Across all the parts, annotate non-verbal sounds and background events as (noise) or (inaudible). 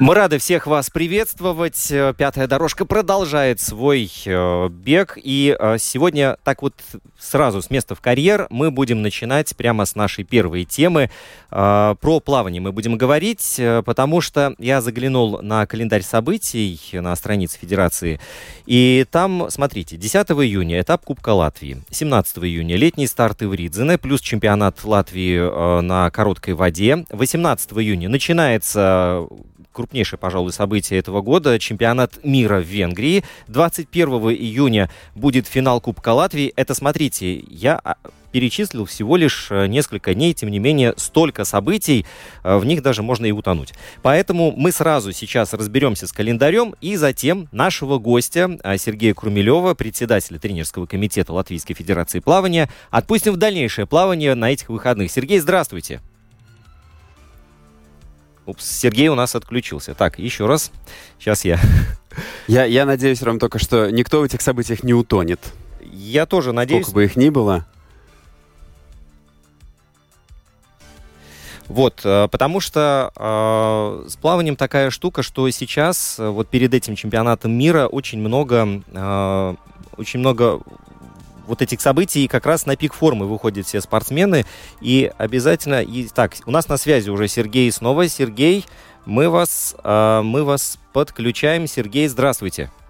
Мы рады всех вас приветствовать. Э, Пятая дорожка продолжает свой э, бег. И э, сегодня так вот сразу с места в карьер мы будем начинать прямо с нашей первой темы. Про плавание мы будем говорить, потому что я заглянул на календарь событий на странице Федерации. И там, смотрите, 10 июня этап Кубка Латвии. 17 июня летний старт Ивридзене, плюс чемпионат Латвии на короткой воде. 18 июня начинается крупнейшее, пожалуй, событие этого года – чемпионат мира в Венгрии. 21 июня будет финал Кубка Латвии. Это, смотрите, я а, перечислил всего лишь э, несколько дней, тем не менее, столько событий, э, в них даже можно и утонуть. Поэтому мы сразу сейчас разберемся с календарем и затем нашего гостя э, Сергея Крумилева, председателя тренерского комитета Латвийской Федерации плавания, отпустим в дальнейшее плавание на этих выходных. Сергей, здравствуйте. Упс, Сергей у нас отключился. Так, еще раз. Сейчас я. (laughs) Я, я надеюсь, Ром, только что никто в этих событиях не утонет. Я тоже надеюсь. Сколько бы их ни было. Вот, э, потому что э, с плаванием такая штука, что сейчас, э, вот перед этим чемпионатом мира, очень много, э, очень много вот этих событий, и как раз на пик формы выходят все спортсмены, и обязательно... И, так, у нас на связи уже Сергей снова. Сергей, мы вас, э, мы вас подключаем. Сергей, здравствуйте. Здравствуйте.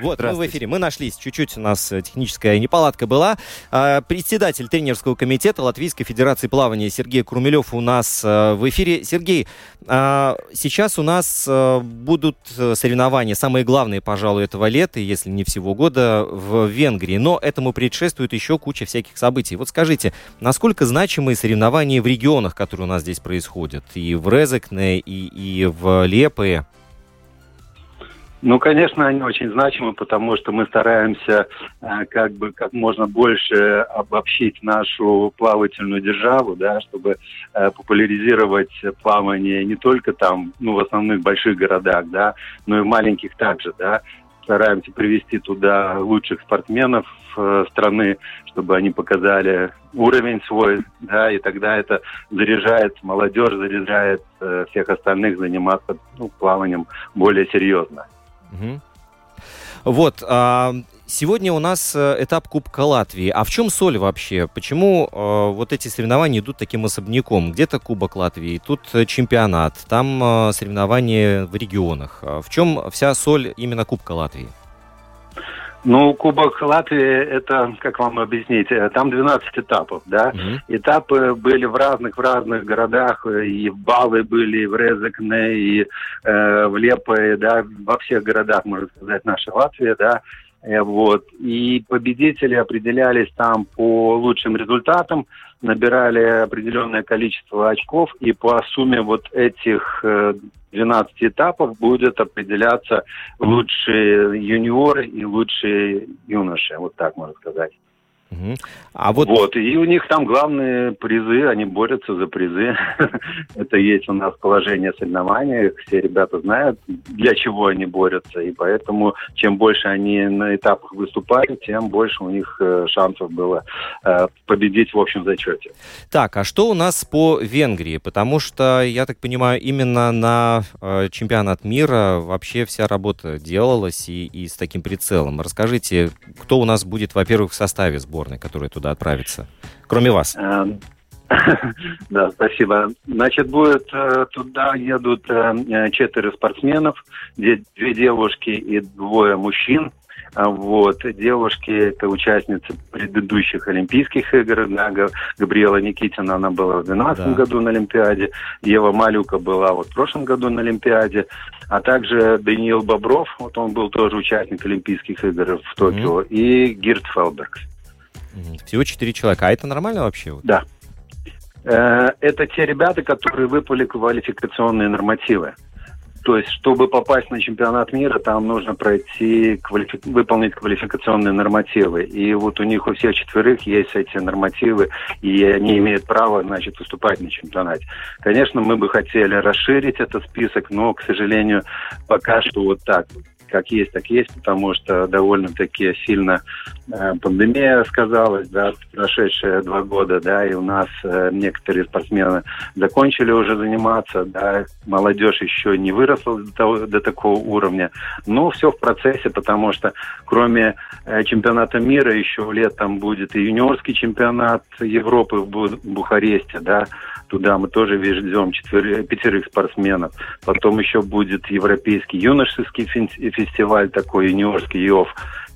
Вот, мы в эфире, мы нашлись. Чуть-чуть у нас э, техническая неполадка была. А, Председатель тренерского комитета Латвийской Федерации плавания Сергей Крумелев у нас э, в эфире. Сергей, а, сейчас у нас э, будут соревнования, самые главные, пожалуй, этого лета, если не всего года, в Венгрии. Но этому предшествует еще куча всяких событий. Вот скажите, насколько значимые соревнования в регионах, которые у нас здесь происходят? И в Резекне, и, и в Лепе? Ну, конечно, они очень значимы, потому что мы стараемся э, как бы как можно больше обобщить нашу плавательную державу, да, чтобы э, популяризировать плавание не только там, ну, в основных больших городах, да, но и в маленьких также, да. Стараемся привести туда лучших спортсменов э, страны, чтобы они показали уровень свой, да, и тогда это заряжает молодежь, заряжает э, всех остальных заниматься ну, плаванием более серьезно. Мгм. Вот, а, сегодня у нас э, этап Кубка Латвии. А в чем соль вообще? Почему э, вот эти соревнования идут таким особняком? Где-то Кубок Латвии, тут э, чемпионат, там э, соревнования в регионах. А В чем вся соль именно Кубка Латвии? Ну, Кубок Латвии, это, как вам объяснить, э, там 12 этапов, да? Мгм. Этапы были в разных, в разных городах, э, и в Балы были, и в Резекне, и э, в Лепе, да, во всех городах, можно сказать, нашей Латвии, да. Э, вот. И победители определялись там по лучшим результатам, набирали определенное количество очков, и по сумме вот этих э, 12 этапов будет определяться лучшие юниоры и лучшие юноши, вот так можно сказать. А вот, Вот. и у них там главные призы, они борются за призы. (laughs) Это есть у нас положение соревнований, все ребята знают, для чего они борются, и поэтому чем больше они на этапах выступали, тем больше у них э, шансов было э, победить в общем зачете. так, а что у нас по Венгрии? Потому что, я так понимаю, именно на э, чемпионат мира вообще вся работа делалась и, и с таким прицелом. Расскажите, кто у нас будет, во-первых, в составе сборной, которая туда отправится? Кроме вас. Эм, (laughs) Да, спасибо. Значит, будет э, туда едут э, э, четыре спортсменов, две, девушки и двое мужчин. А Вот. Девушки – это участницы предыдущих Олимпийских игр. Да, Га- Габриэла Никитина, она была в 2012 Да. году на Олимпиаде. Ева Малюка была вот в прошлом году на Олимпиаде. А также Даниил Бобров, вот он был тоже участник Олимпийских игр в Токио. И Гирт Фелберг. Всего четыре человека. А это нормально вообще? Да. Э, Это те ребята, которые выпали квалификационные нормативы. То есть, чтобы попасть на чемпионат мира, там нужно пройти, квалифи- выполнить квалификационные нормативы. И вот у них у всех четверых есть эти нормативы, и они имеют право, значит, выступать на чемпионате. Конечно, мы бы хотели расширить этот список, но, к сожалению, пока что вот так. Как есть, так есть, потому что довольно-таки сильно э, пандемия сказалась, да, прошедшие два года, да, и у нас э, некоторые спортсмены закончили уже заниматься, да, молодежь еще не выросла до, того- до такого уровня. Но все в процессе, потому что кроме э, чемпионата мира еще летом будет и юниорский чемпионат Европы в Бу- Бухаресте, да, туда мы тоже ждем четвер- пятерых спортсменов. Потом еще будет европейский юношеский фестиваль такой, юниорский ЙОВ,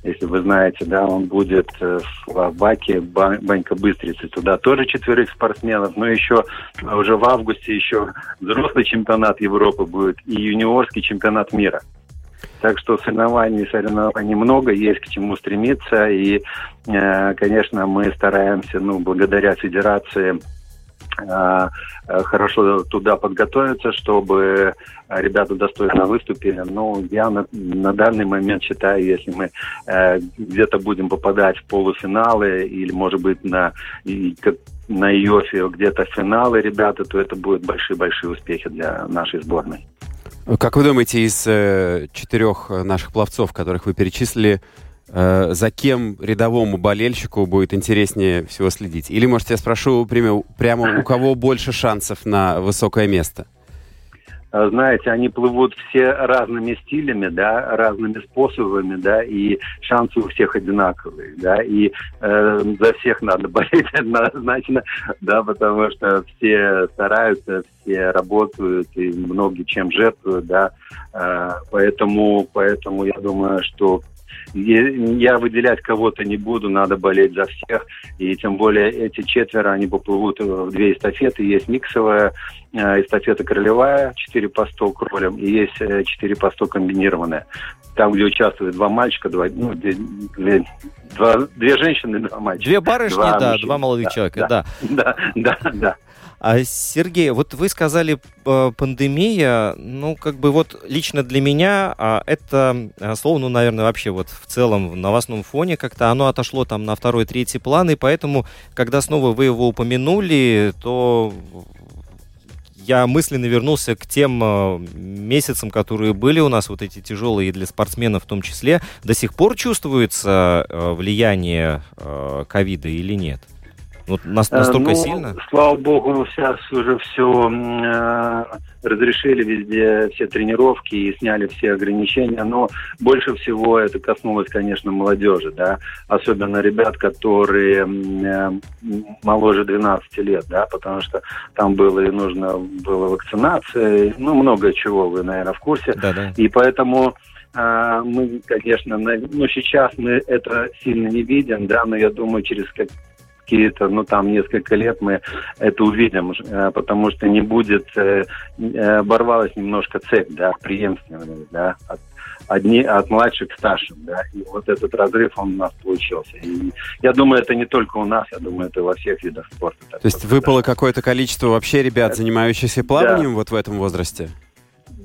если вы знаете, да, он будет э, в Словакии, Ба- Банька Быстрицы. Туда тоже четверых спортсменов, но еще а уже в августе еще взрослый чемпионат Европы будет и юниорский чемпионат мира. Так что соревнований, соревнований много, есть к чему стремиться. И, э, конечно, мы стараемся, ну, благодаря федерации, хорошо туда подготовиться, чтобы э, ребята достойно выступили. Но я на, на данный момент считаю, если мы э, где-то будем попадать в полуфиналы или, может быть, на, и как- на Йофе где-то финалы ребята, то это будут большие-большие успехи для нашей сборной. Как вы думаете, из э, четырех э, наших пловцов, которых вы перечислили, э, за кем рядовому болельщику будет интереснее всего следить? Или, может, я спрошу прямо, у кого больше шансов на высокое место? А, Знаете, они плывут все разными стилями, да, разными способами, да, и шансы у всех одинаковые, да, и э, за всех надо (laughs) болеть однозначно, да, потому что все стараются, все работают и многие чем жертвуют, да, Э, поэтому, поэтому я думаю, что я выделять кого-то не буду, надо болеть за всех. И тем более эти четверо, они поплывут в две эстафеты. Есть миксовая э, эстафета кролевая, 4 по 100 кролем, и есть э, 4 по 100 комбинированная. Там, где участвуют два мальчика, два, ну, две, две, два- две женщины, два мальчика. Две барышни, Два да, мужчины. два молодых Да, человека, да. да. (laughs) Да, да, да. А, Сергей, вот вы сказали э, пандемия, ну, как бы вот лично для меня а, это а, слово, ну, наверное, вообще вот в целом в новостном фоне как-то оно отошло там на второй, третий план, и поэтому, когда снова вы его упомянули, то я мысленно вернулся к тем э, месяцам, которые были у нас, вот эти тяжелые для спортсменов в том числе. До сих пор чувствуется э, влияние ковида или нет? Вот Э, настолько ну, сильно? Слава богу, сейчас уже все разрешили везде все тренировки и сняли все ограничения, но больше всего это коснулось, конечно, молодежи, да, особенно ребят, которые э, моложе 12 лет, да, потому что там было и нужно было вакцинация, ну, много чего, вы, наверное, в курсе. Да, да. И поэтому а, мы, конечно, ну, сейчас мы это сильно не видим, да, но я думаю, через как- какие-то, ну, там, несколько лет мы это увидим, э, потому что не будет, э, э, оборвалась немножко цепь, да, преемственность, да, от, одни, от младших к старшим, да, и вот этот разрыв, он у нас получился. И я думаю, это не только у нас, я думаю, это во всех видах спорта. То есть выпало какое-то количество вообще ребят, занимающихся плаванием вот в этом возрасте?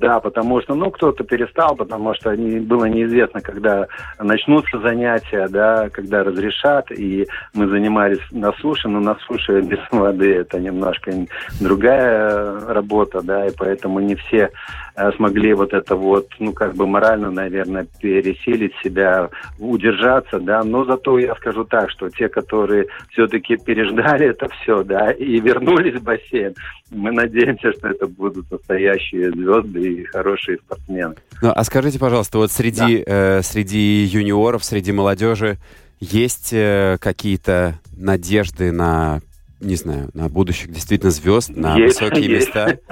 Да, потому что, ну, кто-то перестал, потому что не, было неизвестно, когда начнутся занятия, да, когда разрешат, и мы занимались на суше, но на суше без (laughs) воды это немножко другая работа, да, и поэтому не все смогли вот это вот, ну, как бы морально, наверное, пересилить себя, удержаться, да, но зато я скажу так, что те, которые все-таки переждали это все, да, и вернулись в бассейн, мы надеемся, что это будут настоящие звезды и хорошие спортсмены. Ну, а скажите, пожалуйста, вот среди, э, среди юниоров, среди молодежи есть э, какие-то надежды на не знаю, на будущих действительно звезд, на Есть, высокие есть. места? (laughs)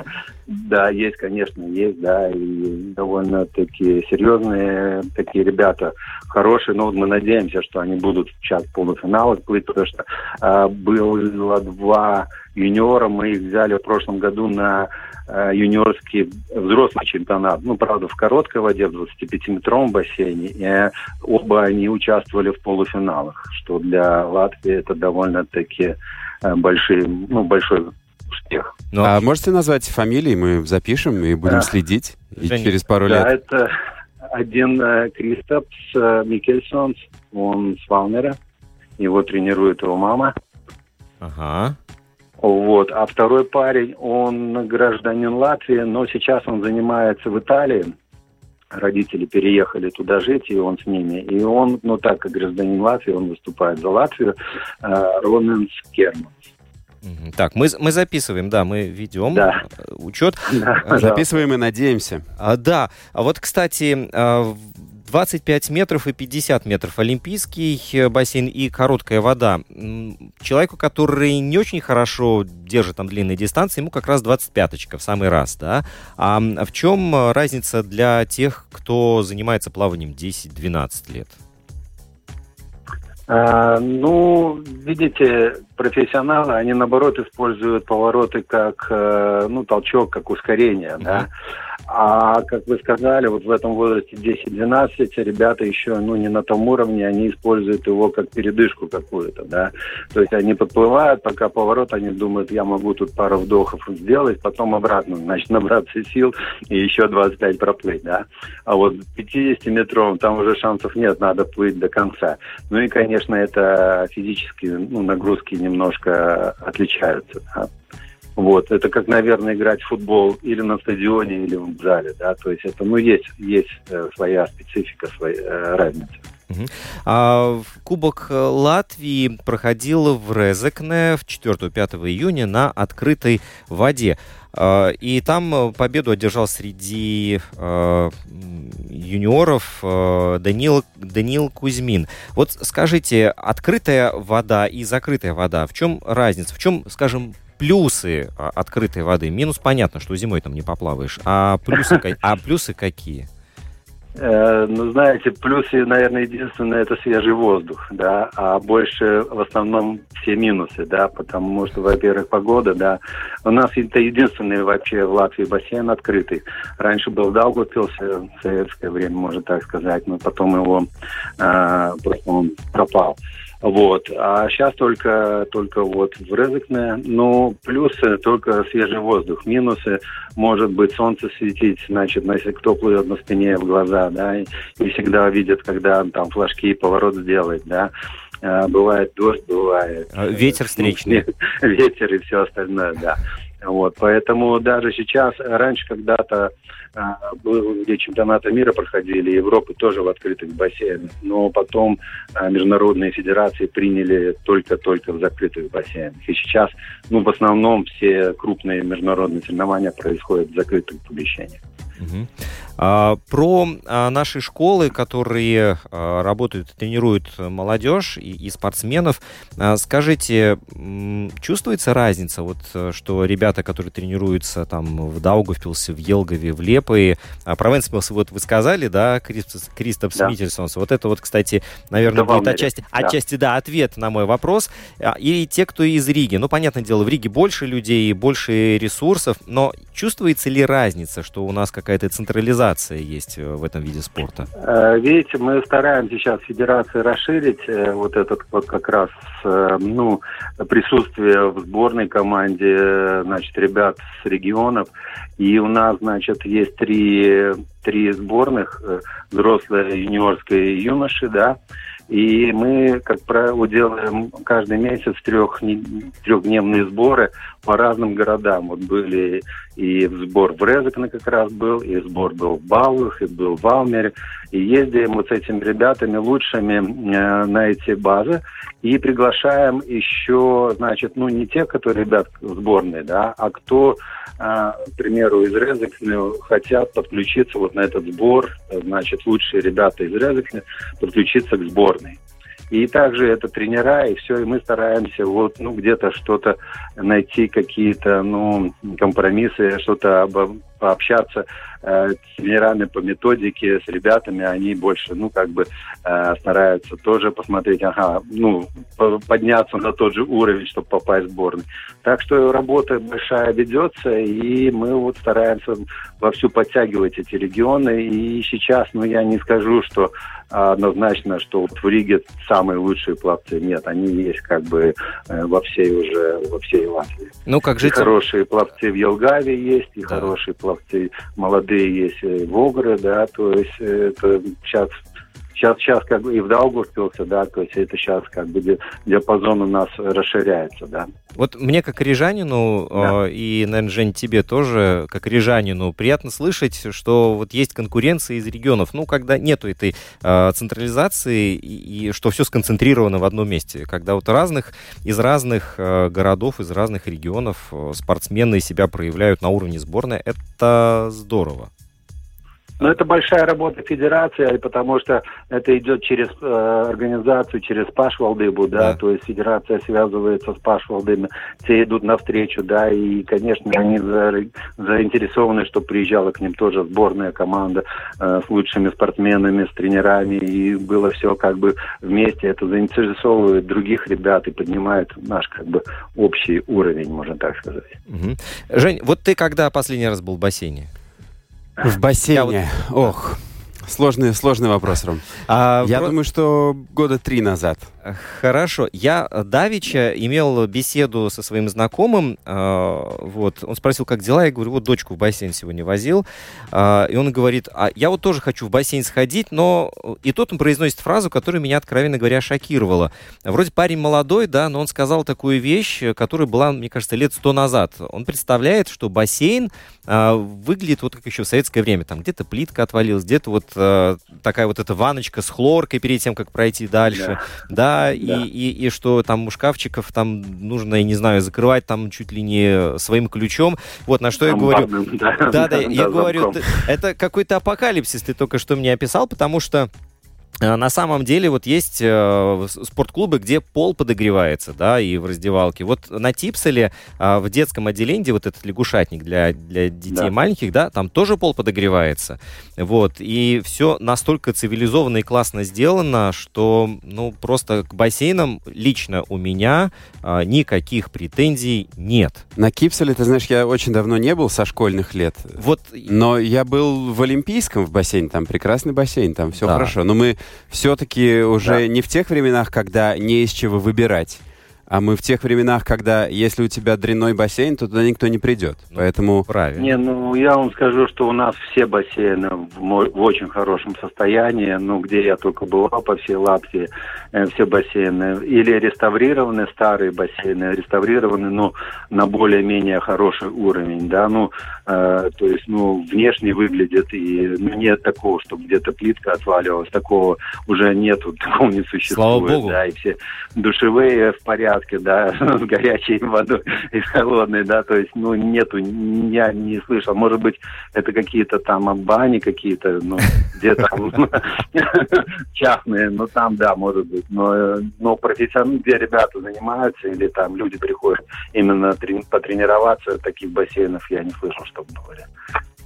Да, есть, конечно, есть, да, и довольно-таки серьезные такие ребята, хорошие, но вот мы надеемся, что они будут сейчас в полуфиналах плыть, потому что а, было два юниора, мы их взяли в прошлом году на а, юниорский взрослый чемпионат, ну, правда, в короткой воде, в 25-метровом бассейне, и э, оба они участвовали в полуфиналах, что для Латвии это довольно-таки э, большие, ну, большой успех. Ну, А можете назвать фамилии, мы запишем и будем Да. следить. И через пару Да, лет. это один э, Кристопс э, Микельсонс, он с Валмера, его тренирует его мама. Ага. Вот. А второй парень, он гражданин Латвии, но сейчас он занимается в Италии. Родители переехали туда жить, и он с ними. И он, ну так как гражданин Латвии, он выступает за Латвию. Э, Роненс Керман. Мгм. Так, мы, мы записываем, да, мы ведем Да. э, учет. Да, да. Записываем и надеемся. А, да, а вот, кстати, 25 метров и 50 метров олимпийский э, бассейн и короткая вода. Человеку, который не очень хорошо держит там длинные дистанции, ему как раз 25-очка в самый раз, да? А м, в чем э, разница для тех, кто занимается плаванием 10-12 лет? А, ну, видите, профессионалы, они наоборот используют повороты как, э, ну, толчок, как ускорение, да. А, как вы сказали, вот в этом возрасте 10-12 ребята еще, ну, не на том уровне, они используют его как передышку какую-то, да. То есть они подплывают, пока поворот, они думают, я могу тут пару вдохов сделать, потом обратно, значит, (laughs) набраться сил и еще 25 проплыть, да. А вот 50-метровым там уже шансов нет, надо плыть до конца. Ну и, конечно, это физические ну, нагрузки немножко отличаются. да. Вот, это как, наверное, играть в футбол или на стадионе, или в зале, да, то есть это, ну, есть, есть э, своя специфика, своя э, разница. А, Кубок э, Латвии проходил в Резекне в 4-5 июня на открытой воде. А, И там победу одержал среди юниоров Данил, Данил Кузьмин. Вот скажите, открытая вода и закрытая вода, в чем разница? В чем, скажем, плюсы а, открытой воды? Минус понятно, что зимой там не поплаваешь. А плюсы, а плюсы какие? Э, ну, знаете, плюсы, наверное, единственное, это свежий воздух, да, а больше в основном все минусы, да, потому что, во-первых, погода, да, у нас это единственный вообще в Латвии бассейн открытый. Раньше был Даугавпилсе в советское время, можно так сказать, но потом его, э, просто он пропал. Вот. А сейчас только, только вот в Резекне. Ну, плюсы только свежий воздух. Минусы, может быть, солнце светить, значит, если кто плывет на спине в глаза, да, и не всегда видит, когда там флажки поворот сделать, да. А, Бывает дождь, бывает. А, ветер э, встречный. (laughs) Ветер и все остальное, да. Вот, поэтому даже сейчас, раньше когда-то а, был, где чемпионаты мира проходили, Европы тоже в открытых бассейнах, но потом а, международные федерации приняли только-только в закрытых бассейнах. И сейчас, ну, в основном все крупные международные соревнования происходят в закрытых помещениях. Мгм. А, Про а, наши школы, которые а, работают, тренируют молодежь и, и спортсменов, а, скажите, м, чувствуется разница, вот, э, что ребята, которые тренируются там в Даугавпилсе, в Елгове, в Лепое, а про Венспилс вот вы сказали, да, Кристопс, Кристопс Да. Вот это вот, кстати, наверное, будет отчасти, да. отчасти, да, ответ на мой вопрос. А, И те, кто из Риги, ну, понятное дело, в Риге больше людей, больше ресурсов, но чувствуется ли разница, что у нас какая-то централизация есть э, в этом виде спорта? Э, Видите, мы стараемся сейчас федерации расширить э, вот этот вот как раз ну присутствие в сборной команде, значит, ребят с регионов. И у нас, значит, есть три, три сборных, взрослая, юниорская и юноши, да. И мы, как правило, делаем каждый месяц трех, трехдневные сборы по разным городам. Вот были и сбор в Резекне как раз был, и сбор был в Бауах, и был в Валмере. И ездим вот с этими ребятами лучшими э, на эти базы и приглашаем еще, значит, ну не те, которые ребят в сборной, да, а кто, э, к примеру, из Резекне хотят подключиться вот на этот сбор, значит, лучшие ребята из Резекне подключиться к сборной. И также это тренера, и все, и мы стараемся вот, ну, где-то что-то найти, какие-то, ну, компромиссы, что-то об, пообщаться тренерами по методике, с ребятами, они больше, ну, как бы э, стараются тоже посмотреть, ага, ну, подняться на тот же уровень, чтобы попасть в сборную. Так что работа большая ведется, и мы вот стараемся вовсю подтягивать эти регионы. И сейчас, ну, я не скажу, что однозначно, что вот в Риге самые лучшие пловцы. Нет, они есть как бы э, во всей уже, во всей Латвии. Ну, как житель... И хорошие пловцы в Елгаве есть, и да. хорошие пловцы молодые есть в Огре, да, то есть э, это сейчас сейчас, сейчас как бы и в Даугавпилсе, да, то есть это сейчас как бы диапазон у нас расширяется, да. Вот мне как рижанину, да. э, и, наверное, Жень, тебе тоже, как рижанину, приятно слышать, что вот есть конкуренция из регионов, ну, когда нету этой э, централизации, и, и что все сконцентрировано в одном месте, когда вот разных, из разных э, городов, из разных регионов э, спортсмены себя проявляют на уровне сборной, это здорово. Но это большая работа федерации, потому что это идет через э, организацию, через Пашвалдыбу, да, да, то есть федерация связывается с Пашвалдыми, те идут навстречу, да, и, конечно, они за, заинтересованы, чтобы приезжала к ним тоже сборная команда э, с лучшими спортсменами, с тренерами, и было все как бы вместе, это заинтересовывает других ребят и поднимает наш как бы общий уровень, можно так сказать. Угу. Жень, вот ты когда последний раз был в бассейне? В бассейне. Вот... Ох. Сложный, сложный вопрос, Ром. А, Я про... думаю, что года три назад. Хорошо. Я Давича имел беседу со своим знакомым. Э, вот. Он спросил, как дела. Я говорю, вот дочку в бассейн сегодня возил. Э, и он говорит, а я вот тоже хочу в бассейн сходить, но... И тут он произносит фразу, которая меня, откровенно говоря, шокировала. Вроде парень молодой, да, но он сказал такую вещь, которая была, мне кажется, лет сто назад. Он представляет, что бассейн э, выглядит вот как еще в советское время. Там где-то плитка отвалилась, где-то вот э, такая вот эта ваночка с хлоркой перед тем, как пройти дальше. Да, да, И, и, и что там у шкафчиков там нужно, я не знаю, закрывать там чуть ли не своим ключом. Вот на что я говорю. (laughs) Да, да, да я говорю, это какой-то апокалипсис ты только что мне описал, потому что на самом деле вот есть э, спортклубы, где пол подогревается, да, и в раздевалке. Вот на Типселе э, в детском отделении вот этот лягушатник для, для детей да. маленьких, да, там тоже пол подогревается. Вот, и все настолько цивилизованно и классно сделано, что, ну, просто к бассейнам лично у меня э, никаких претензий нет. На Кипселе, ты знаешь, я очень давно не был со школьных лет. Вот. Но я был в Олимпийском в бассейне, там прекрасный бассейн, там все да. хорошо. Но мы все-таки уже да. не в тех временах, когда не из чего выбирать. А мы в тех временах, когда если у тебя дрянной бассейн, то туда никто не придет. Ну, Поэтому... Правильно. Не, ну я вам скажу, что у нас все бассейны в, в очень хорошем состоянии. Ну, где я только бывал по всей Латвии, э, все бассейны. Или реставрированы старые бассейны, реставрированы, ну, на более-менее хороший уровень, да. Ну, э, то есть, ну, внешне выглядит, и ну, нет такого, чтобы где-то плитка отваливалась. Такого уже нету, (laughs) такого не существует. Слава Богу. Да, и все душевые в порядке порядке, да, (laughs) с горячей водой и с холодной, да, то есть, ну, нету, я не слышал, может быть, это какие-то там бани какие-то, ну, где-то (laughs) частные, ну, там, да, может быть, но, но профессионально, где ребята занимаются или там люди приходят именно потренироваться, таких бассейнов я не слышал, чтобы были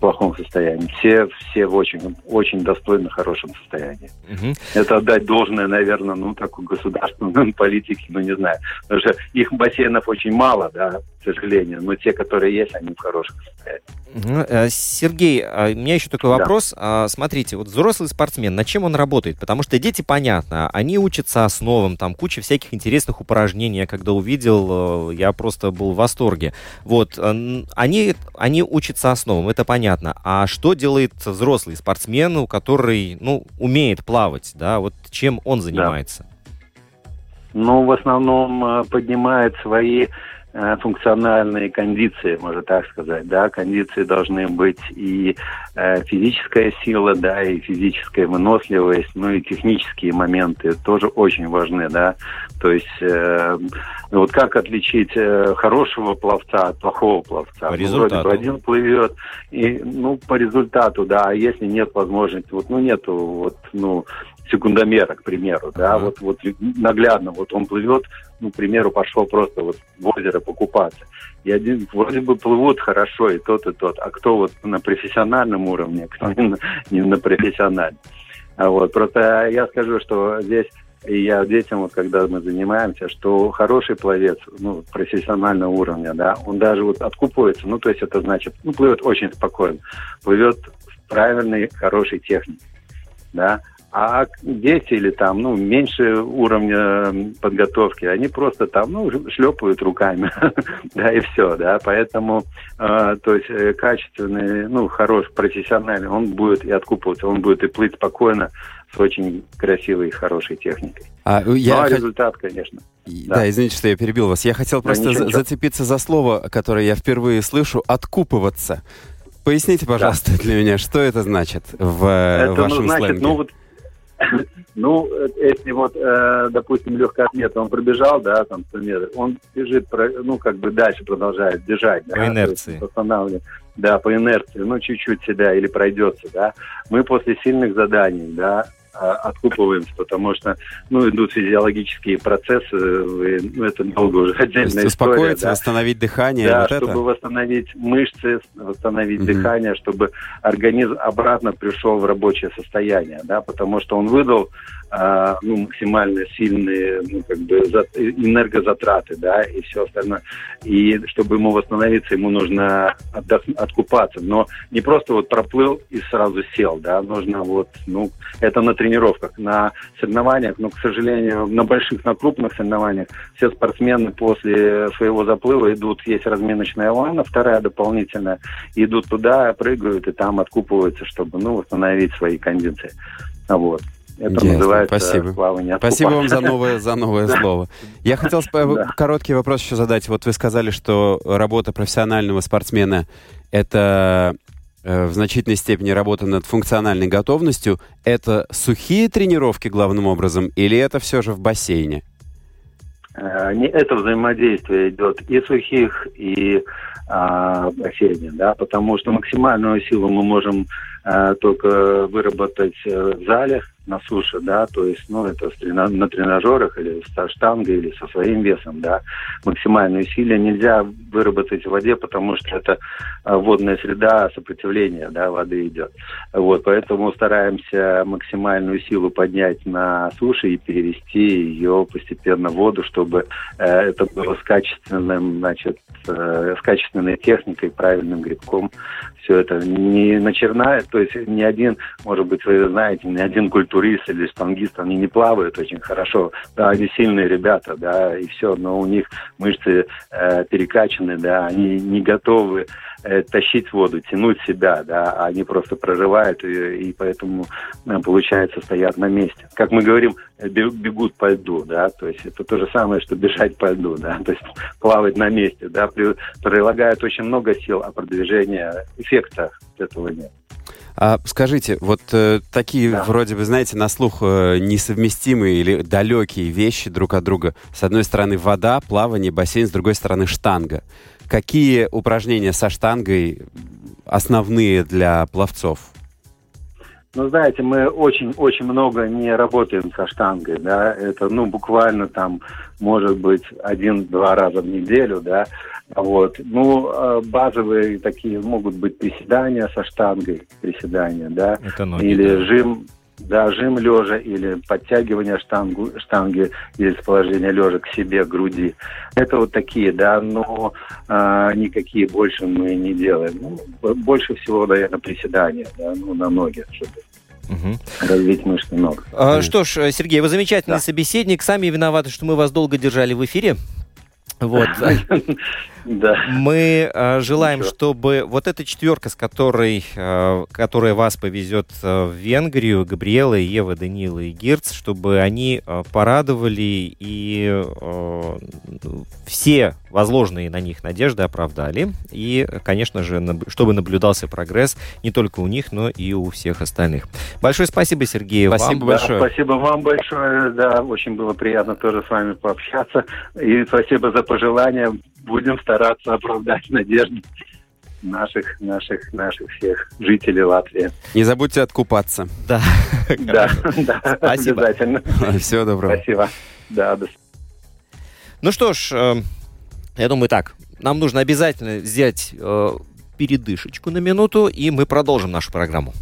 плохом состоянии. Все, все в очень, очень достойно хорошем состоянии. Угу. Это отдать должное, наверное, ну, такой государственной (laughs) политике, ну, не знаю. Потому что их бассейнов очень мало, да, к сожалению. Но те, которые есть, они в хорошем состоянии. Э, Сергей, а, у меня еще такой вопрос. Да. Смотрите, вот взрослый спортсмен, над чем он работает? Потому что дети, понятно, они учатся основам, там куча всяких интересных упражнений. Я когда увидел, э, я просто был в восторге. Вот, они, они учатся основам, это понятно. А что делает взрослый спортсмен, который, ну, умеет плавать, да, вот чем он занимается? Да. Ну, в основном э, поднимает свои Э, функциональные кондиции, можно так сказать, да, кондиции должны быть и э, физическая сила, да, и физическая выносливость, ну и технические моменты тоже очень важны, да, то есть э, вот как отличить э, хорошего пловца от плохого пловца? По ну, результату. Вроде один плывет, и, ну, по результату, да, а если нет возможности, вот, ну, нету, вот, ну, секундомера, к примеру, да, вот, вот наглядно, вот он плывет, ну, к примеру, пошел просто вот в озеро покупаться. И один, вроде бы плывут хорошо и тот, и тот, а кто вот на профессиональном уровне, (laughs) кто не на, не на профессиональном. А вот, просто я скажу, что здесь и я детям, вот когда мы занимаемся, что хороший пловец, ну, профессионального уровня, да, он даже вот откупывается, ну, то есть это значит, ну, плывет очень спокойно, плывет в правильной, хорошей технике, да, а дети или там, ну, меньше уровня подготовки, они просто там, ну, шлепают руками, (laughs) да, и все, да. Поэтому, э, то есть, э, качественный, ну, хороший, профессиональный, он будет и откупываться, он будет и плыть спокойно с очень красивой и хорошей техникой. А, я ну, а результат, конечно. Да. да, извините, что я перебил вас. Я хотел просто да, зацепиться за слово, которое я впервые слышу, откупываться. Поясните, пожалуйста, да. (laughs) для меня, что это значит в это, ну, вашем ну, значит, сленге? Ну, вот (coughs) ну, если вот, э, допустим, легкоатлет, он пробежал, да, там, например, он бежит, ну, как бы дальше продолжает бежать. По да, инерции. Да, по инерции, ну, чуть-чуть себя или пройдется, да. Мы после сильных заданий, да, откупываемся, потому что ну, идут физиологические процессы, ну, это долго уже (laughs) отдельная успокоиться, история. Да? восстановить дыхание. Да, вот чтобы это? восстановить мышцы, восстановить угу. дыхание, чтобы организм обратно пришел в рабочее состояние, да, потому что он выдал а, ну, максимально сильные ну, как бы, энергозатраты, да, и все остальное. И чтобы ему восстановиться, ему нужно отдох... откупаться. Но не просто вот проплыл и сразу сел, да, нужно вот, ну, это на тренировках, на соревнованиях, но, к сожалению, на больших, на крупных соревнованиях все спортсмены после своего заплыва идут, есть разминочная ванна, вторая дополнительная, идут туда, прыгают и там откупываются, чтобы, ну, восстановить свои кондиции. Вот. Это Ясно, называется спасибо. плавание. Спасибо вам за новое, за новое (laughs) слово. Я хотел короткий вопрос еще задать. Вот вы сказали, что работа профессионального спортсмена – это в значительной степени работа над функциональной готовностью. Это сухие тренировки главным образом или это все же в бассейне? Э, это взаимодействие идет и сухих, и а, бассейне, да, потому что максимальную силу мы можем а, только выработать э, в зале, на суше, да, то есть, ну, это на тренажерах или со штангой, или со своим весом, да, максимальные усилия нельзя выработать в воде, потому что это а, водная среда сопротивления, да, воды идет. Вот, поэтому стараемся максимальную силу поднять на суше и перевести ее постепенно в воду, чтобы э, это было с качественным, значит, э, с качественной техникой, правильным грибком. Все это не начернает, то есть ни один, может быть, вы знаете, ни один культур турист или штангист, они не плавают очень хорошо. Да, они сильные ребята, да, и все, но у них мышцы э, перекачаны, да, они не готовы э, тащить воду, тянуть себя, да, они просто прорывают и, и поэтому э, получается стоят на месте. Как мы говорим, э, бегут по льду, да, то есть это то же самое, что бежать по льду, да, (laughs) то есть плавать на месте, да, прилагает очень много сил, а продвижения эффекта этого нет. А скажите, вот э, такие да. вроде бы, знаете, на слух э, несовместимые или далекие вещи друг от друга. С одной стороны вода, плавание, бассейн, с другой стороны штанга. Какие упражнения со штангой основные для пловцов? Ну, знаете, мы очень-очень много не работаем со штангой, да, это, ну, буквально там, может быть, один-два раза в неделю, да, вот. Ну, а базовые такие могут быть приседания со штангой, приседания, да, Это ноги, или да. жим, да, жим лежа или подтягивание штангу, штанги или положения лежа к себе, к груди. Это вот такие, да, но а, никакие больше мы не делаем. Ну, больше всего, наверное, приседания, да, ну, на ноги, чтобы Угу. Развить мышцы ног. А, что ж, Сергей, вы замечательный да. собеседник. Сами виноваты, что мы вас долго держали в эфире. Вот. (laughs) Да. Мы э, желаем, Ничего. чтобы вот эта четверка, с которой, э, которая вас повезет э, в Венгрию, Габриэла, Ева, Данила и Гирц, чтобы они э, порадовали и э, все возложенные на них надежды оправдали. И, конечно же, наб- чтобы наблюдался прогресс не только у них, но и у всех остальных. Большое спасибо, Сергей. Спасибо вам. большое. Да, спасибо вам большое. Да, очень было приятно тоже с вами пообщаться. И спасибо за пожелания. Будем стараться оправдать надежды. наших, наших, наших всех жителей Латвии. Не забудьте откупаться. Да. (laughs) Да, (laughs) да, Спасибо. обязательно. (laughs) Всего доброго. Спасибо. Да, до Ну что ж, э, я думаю так, нам нужно обязательно взять э, передышечку на минуту, и мы продолжим нашу программу.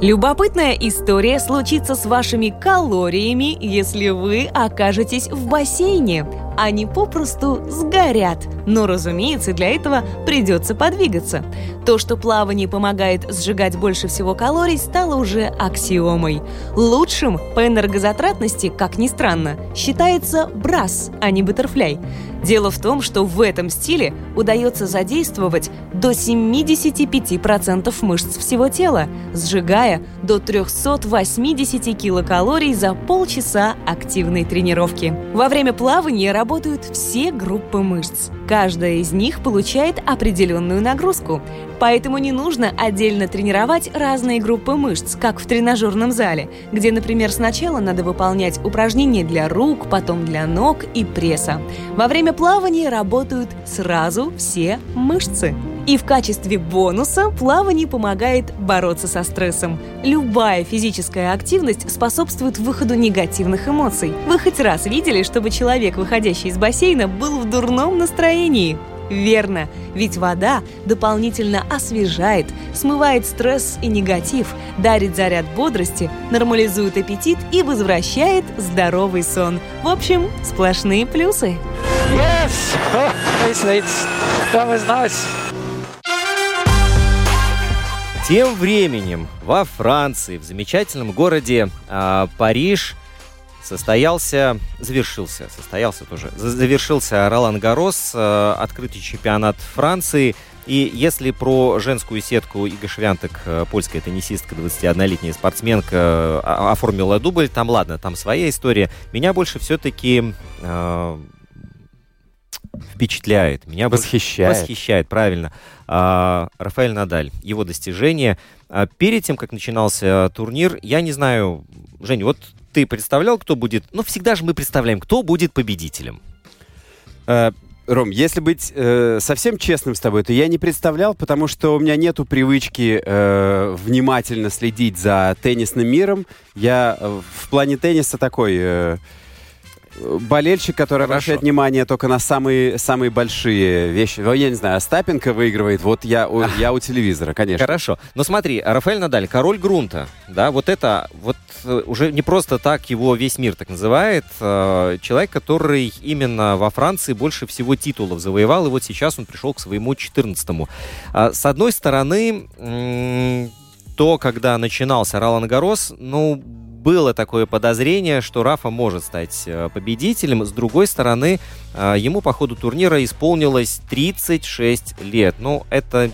Любопытная история случится с вашими калориями, если вы окажетесь в бассейне. Они попросту сгорят. Но, разумеется, для этого придется подвигаться. То, что плавание помогает сжигать больше всего калорий, стало уже аксиомой. Лучшим по энергозатратности, как ни странно, считается брас, а не баттерфляй. Дело в том, что в этом стиле удается задействовать до 75% мышц всего тела, сжигая до 380 килокалорий за полчаса активной тренировки. Во время плавания работают все группы мышц. Каждая из них получает определенную нагрузку. Поэтому не нужно отдельно тренировать разные группы мышц, как в тренажерном зале, где, например, сначала надо выполнять упражнения для рук, потом для ног и пресса. Во время плавания работают сразу все мышцы. И в качестве бонуса плавание помогает бороться со стрессом. Любая физическая активность способствует выходу негативных эмоций. Вы хоть раз видели, чтобы человек, выходящий из бассейна, был в дурном настроении? Верно, ведь вода дополнительно освежает, смывает стресс и негатив, дарит заряд бодрости, нормализует аппетит и возвращает здоровый сон. В общем, сплошные плюсы. Yes! Oh, it's, that was nice. Тем временем во Франции, в замечательном городе а, Париж, состоялся, завершился, состоялся тоже, за- завершился Ролан Гарос, э, открытый чемпионат Франции. И если про женскую сетку Ига Швянтек, э, польская теннисистка, 21-летняя спортсменка, э, о- оформила дубль, там ладно, там своя история. Меня больше все-таки э, впечатляет. Меня Восхищает. Восхищает, правильно. А, Рафаэль Надаль, его достижения. А, перед тем, как начинался турнир, я не знаю, Женя, вот ты представлял, кто будет... Ну, всегда же мы представляем, кто будет победителем. Э, Ром, если быть э, совсем честным с тобой, то я не представлял, потому что у меня нету привычки э, внимательно следить за теннисным миром. Я э, в плане тенниса такой э, болельщик, который Хорошо. обращает внимание только на самые, самые большие вещи. Ну, Я не знаю, Остапенко выигрывает, вот я, у- (laughs) я у телевизора, конечно. Хорошо. Но смотри, Рафаэль Надаль, король грунта, да, вот это, вот э, уже не просто так его весь мир так называет, э, человек, который именно во Франции больше всего титулов завоевал, и вот сейчас он пришел к своему 14-му. А, С одной стороны, то, когда начинался Ролан Гарос, ну, было такое подозрение, что Рафа может стать э, победителем. С другой стороны, э, ему по ходу турнира исполнилось 36 лет. Ну, это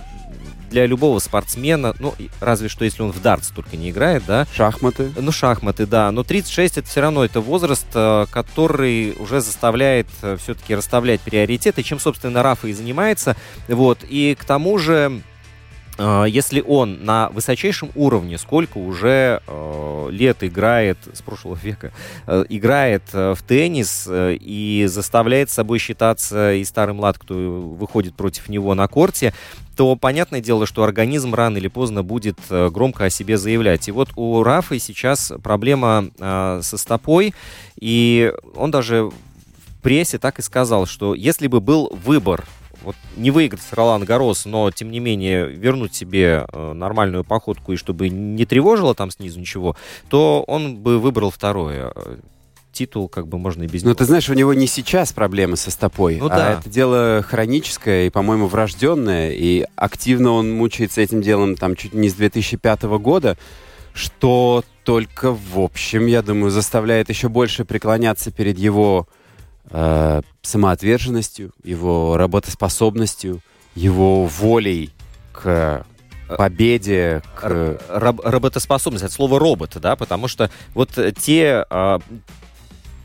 для любого спортсмена, ну, разве что если он в дартс только не играет, да, Шахматы. ну, шахматы, да. Но 36 это все равно это возраст, э, который уже заставляет все-таки расставлять приоритеты, чем, собственно, Рафа и занимается. Вот. И к тому же, если он на высочайшем уровне, сколько уже э, лет играет с прошлого века, э, играет э, в теннис и заставляет собой считаться и старый млад, кто выходит против него на корте, то понятное дело, что организм рано или поздно будет громко о себе заявлять. И вот у Рафы сейчас проблема со стопой, и он даже в прессе так и сказал, что если бы был выбор вот не выиграть Ролан Гарос, но тем не менее вернуть себе э, нормальную походку и чтобы не тревожило там снизу ничего, то он бы выбрал второе. Титул как бы можно и без Ну, него. ты знаешь, у него не сейчас проблемы со стопой, Ну а да. это дело хроническое и, по-моему, врожденное. И активно он мучается этим делом там чуть не с 2005 года, что только, в общем, я думаю, заставляет еще больше преклоняться перед его э, самоотверженностью, его работоспособностью, его волей к победе, к... Раб- работоспособность, от слова робот, да, потому что вот э, те, а,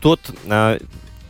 тот, а,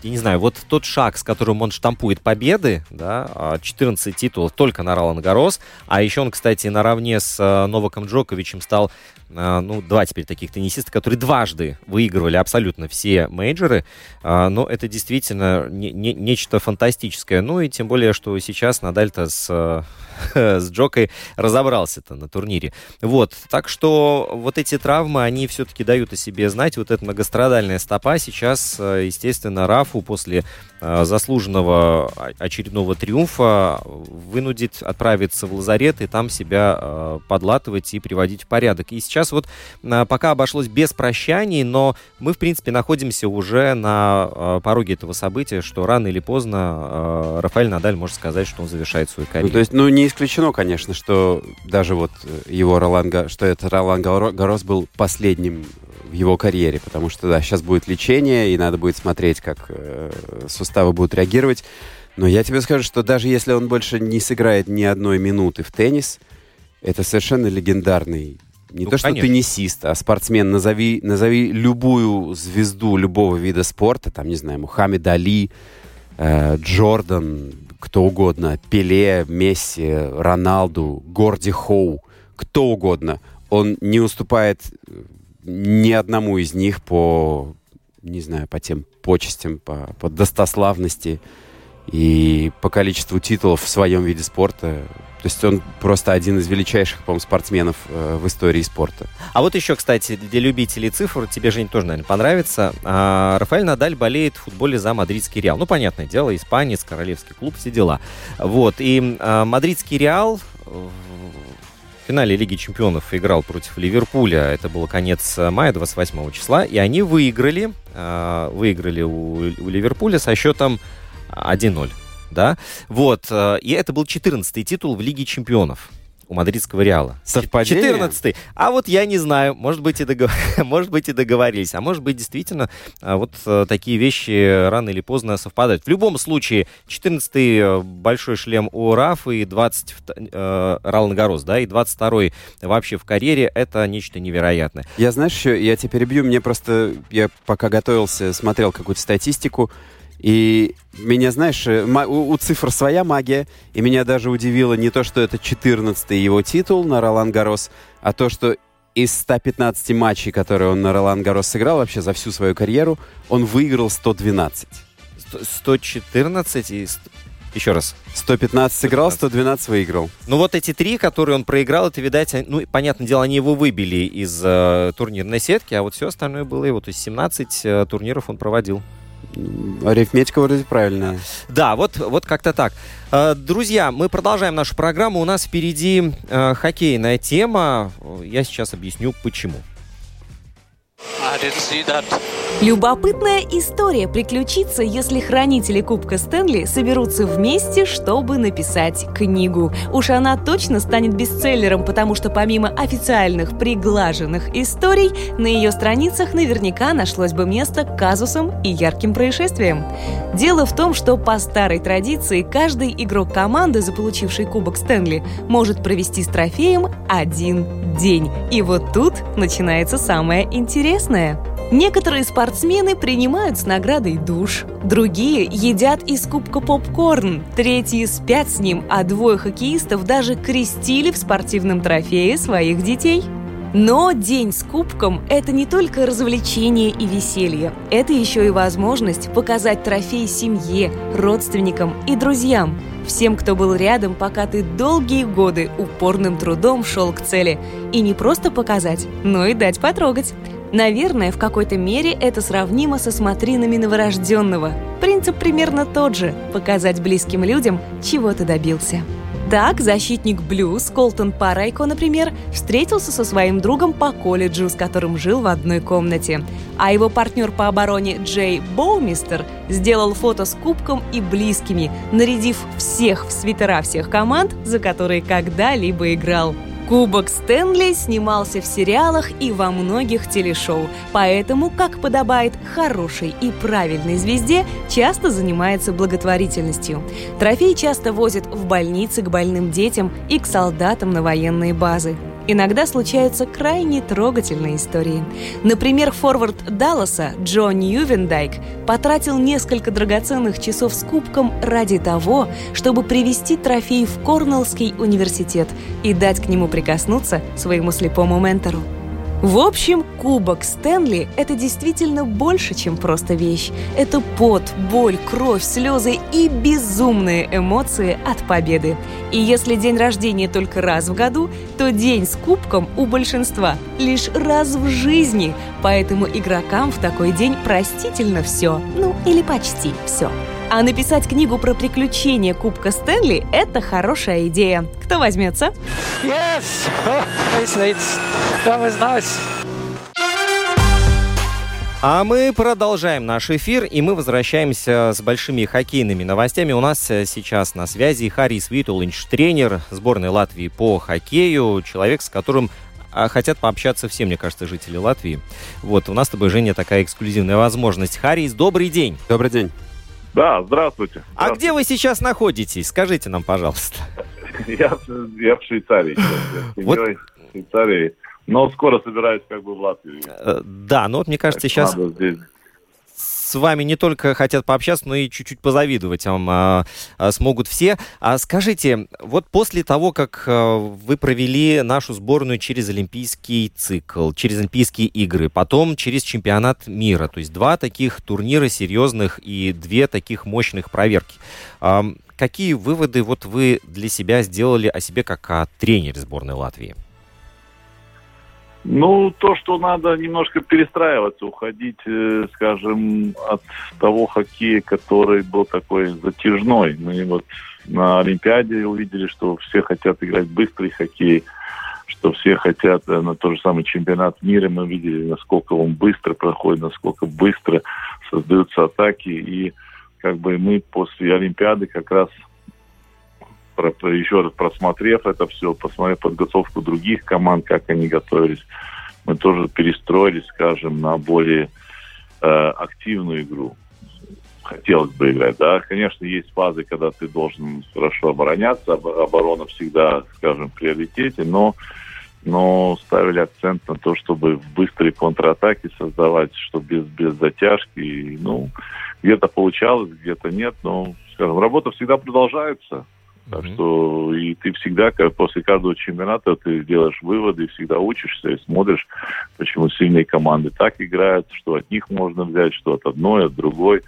я не знаю, вот тот шаг, с которым он штампует победы, да, 14 титулов только на Ролан Гарос, а еще он, кстати, наравне с э, Новаком Джоковичем стал а, ну, два теперь таких теннисиста, которые дважды выигрывали абсолютно все мейджоры, а, но это действительно не, не, нечто фантастическое. Ну и тем более, что сейчас Надаль-то с, (laughs) с Джокой разобрался-то на турнире. Вот, так что вот эти травмы, они все-таки дают о себе знать. Вот эта многострадальная стопа сейчас, естественно, Рафу после а, заслуженного очередного триумфа вынудит отправиться в лазарет и там себя подлатывать и приводить в порядок. И сейчас вот а, пока обошлось без прощаний, но мы, в принципе, находимся уже на пороге этого события, что рано или поздно Рафаэль Надаль может сказать, что он завершает свою карьеру. Ну, то есть, ну, не исключено, конечно, что даже вот его Ролан, что это Ролан Гарос был последним в его карьере, потому что, да, сейчас будет лечение, и надо будет смотреть, как э, суставы будут реагировать. Но я тебе скажу, что даже если он больше не сыграет ни одной минуты в теннис, это совершенно легендарный не ну, то, что конечно. теннисист, а спортсмен. Назови, назови любую звезду любого вида спорта, там, не знаю, Мухаммед Али, э, Джордан, кто угодно, Пеле, Месси, Роналду, Горди Хоу, кто угодно. Он не уступает э, ни одному из них по, не знаю, по тем почестям, по, по достославности и по количеству титулов в своем виде спорта. То есть он просто один из величайших, по-моему, спортсменов э, в истории спорта. А вот еще, кстати, для любителей цифр, тебе, Жень, тоже, наверное, понравится. А, Рафаэль Надаль болеет в футболе за мадридский Реал. Ну, понятное дело, испанец, королевский клуб, все дела. Вот, и а, мадридский Реал в финале Лиги Чемпионов играл против Ливерпуля. Это было конец мая, 28 числа. И они выиграли, а, выиграли у, у Ливерпуля со счетом 1-0 да, вот, э, и это был 14-й титул в Лиге чемпионов у мадридского Реала. Совпадение? 14 А вот я не знаю, может быть, и, договор... (laughs) может быть, и договорились. А может быть, действительно, а, вот э, такие вещи рано или поздно совпадают. В любом случае, 14-й э, большой шлем у Рафа и 20 э, Ралан Гарос, да, и 22-й вообще в карьере, это нечто невероятное. Я, знаешь, еще, я тебя перебью, мне просто, я пока готовился, смотрел какую-то статистику, и меня, знаешь, э, у, у цифр своя магия, и меня даже удивило не то, что это 14-й его титул на Ролан Гарос, а то, что из 115 матчей, которые он на Ролан Гарос сыграл вообще за всю свою карьеру, он выиграл 112. 114 и... Еще раз. 115 сыграл, 112 выиграл. Ну вот эти три, которые он проиграл, это, видать, ну, понятное дело, они его выбили из э, турнирной сетки, а вот все остальное было его. То есть 17 э, турниров он проводил. Арифметика вроде правильная. Да, вот, вот как-то так. Э, друзья, мы продолжаем нашу программу. У нас впереди э, хоккейная тема. Я сейчас объясню, почему. Любопытная история приключится, если хранители Кубка Стэнли соберутся вместе, чтобы написать книгу. Уж она точно станет бестселлером, потому что помимо официальных приглаженных историй, на ее страницах наверняка нашлось бы место казусам и ярким происшествиям. Дело в том, что по старой традиции каждый игрок команды, заполучивший Кубок Стэнли, может провести с трофеем один день. И вот тут начинается самое интересное – Некоторые спортсмены принимают с наградой душ, другие едят из кубка попкорн, третьи спят с ним, а двое хоккеистов даже крестили в спортивном трофее своих детей. Но день с кубком – это не только развлечение и веселье. Это еще и возможность показать трофей семье, родственникам и друзьям. Всем, кто был рядом, пока ты долгие годы упорным трудом шел к цели. И не просто показать, но и дать потрогать. Наверное, в какой-то мере это сравнимо со смотринами новорожденного. Принцип примерно тот же – показать близким людям, чего ты добился. Так, защитник Блюз Колтон Парайко, например, встретился со своим другом по колледжу, с которым жил в одной комнате. А его партнер по обороне Джей Боумистер сделал фото с кубком и близкими, нарядив всех в свитера всех команд, за которые когда-либо играл. Кубок Стэнли снимался в сериалах и во многих телешоу, поэтому, как подобает хорошей и правильной звезде, часто занимается благотворительностью. Трофей часто возят в больницы к больным детям и к солдатам на военные базы. Иногда случаются крайне трогательные истории. Например, форвард Далласа Джо Ньювендайк потратил несколько драгоценных часов с кубком ради того, чтобы привести трофей в Корнеллский университет и дать к нему прикоснуться своему слепому ментору. В общем, кубок Стэнли – это действительно больше, чем просто вещь. Это пот, боль, кровь, слезы и безумные эмоции от победы. И если день рождения только раз в году, то день с кубком у большинства лишь раз в жизни. Поэтому игрокам в такой день простительно все. Ну, или почти все. А написать книгу про приключения Кубка Стэнли – это хорошая идея. Кто возьмется? Yes! Oh, it's, it's, that was nice. А мы продолжаем наш эфир, и мы возвращаемся с большими хоккейными новостями. У нас э, сейчас на связи Харис Витулинч, тренер сборной Латвии по хоккею, человек, с которым а, хотят пообщаться все, мне кажется, жители Латвии. Вот, у нас с тобой, Женя, такая эксклюзивная возможность. Харис, добрый день. Добрый день. Да, здравствуйте. А где вы сейчас находитесь? Скажите нам, пожалуйста. Я, я в Швейцарии. сейчас, Вот. в Швейцарии. Но скоро собираюсь как бы в Латвию. Э, Да, ну вот мне кажется, Так сейчас надо здесь. С вами не только хотят пообщаться, но и чуть-чуть позавидовать вам а, а, смогут все. А скажите, вот после того, как а, вы провели нашу сборную через Олимпийский цикл, через Олимпийские игры, потом через чемпионат мира, то есть два таких турнира серьезных и две таких мощных проверки. а, Какие выводы вот вы для себя сделали о себе как о тренере сборной Латвии? Ну, то, что надо немножко перестраиваться, уходить, э, скажем, от того хоккея, который был такой затяжной. Мы вот на Олимпиаде увидели, что все хотят играть быстрый хоккей, что все хотят э, на тот же самый чемпионат мира. Мы видели, насколько он быстро проходит, насколько быстро создаются атаки. И как бы мы после Олимпиады как раз про- еще раз просмотрев это все, посмотрев подготовку других команд, как они готовились, мы тоже перестроились, скажем, на более э, активную игру. Хотелось бы играть, да. Конечно, есть фазы, когда ты должен хорошо обороняться, об- оборона всегда, скажем, в приоритете, но но ставили акцент на то, чтобы быстрые контратаки создавать, что без, без затяжки. Ну, где-то получалось, где-то нет, но, скажем, работа всегда продолжается. Так что и ты всегда, как после каждого чемпионата, ты делаешь выводы, всегда учишься и смотришь, почему сильные команды так играют, что от них можно взять, что от одной, от другой.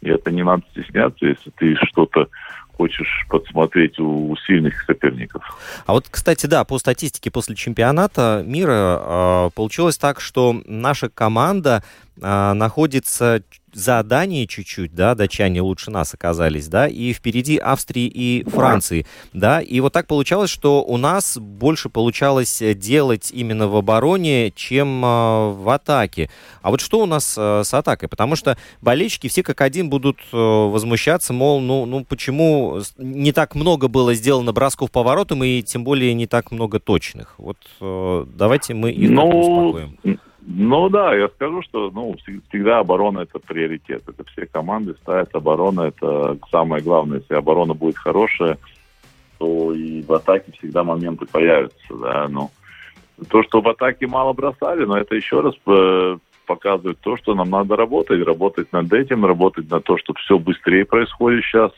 И это не надо стесняться, если ты что-то хочешь подсмотреть у, у сильных соперников. А вот, кстати, да, по статистике после чемпионата мира э, получилось так, что наша команда э, находится за Данией чуть-чуть, да, датчане лучше нас оказались, да, и впереди Австрии и Франции, да, и вот так получалось, что у нас больше получалось делать именно в обороне, чем э, в атаке. А вот что у нас э, с атакой? Потому что болельщики все как один будут э, возмущаться, мол, ну, ну почему не так много было сделано бросков по воротам и тем более не так много точных? Вот э, давайте мы их Ну, успокоим. Ну да, я скажу, что ну, всег- всегда оборона это приоритет. Это все команды ставят оборона, это самое главное. Если оборона будет хорошая, то и в атаке всегда моменты появятся. Да? Ну, то, что в атаке мало бросали, но это еще раз э, показывает то, что нам надо работать, работать над этим, работать на то, что все быстрее происходит сейчас,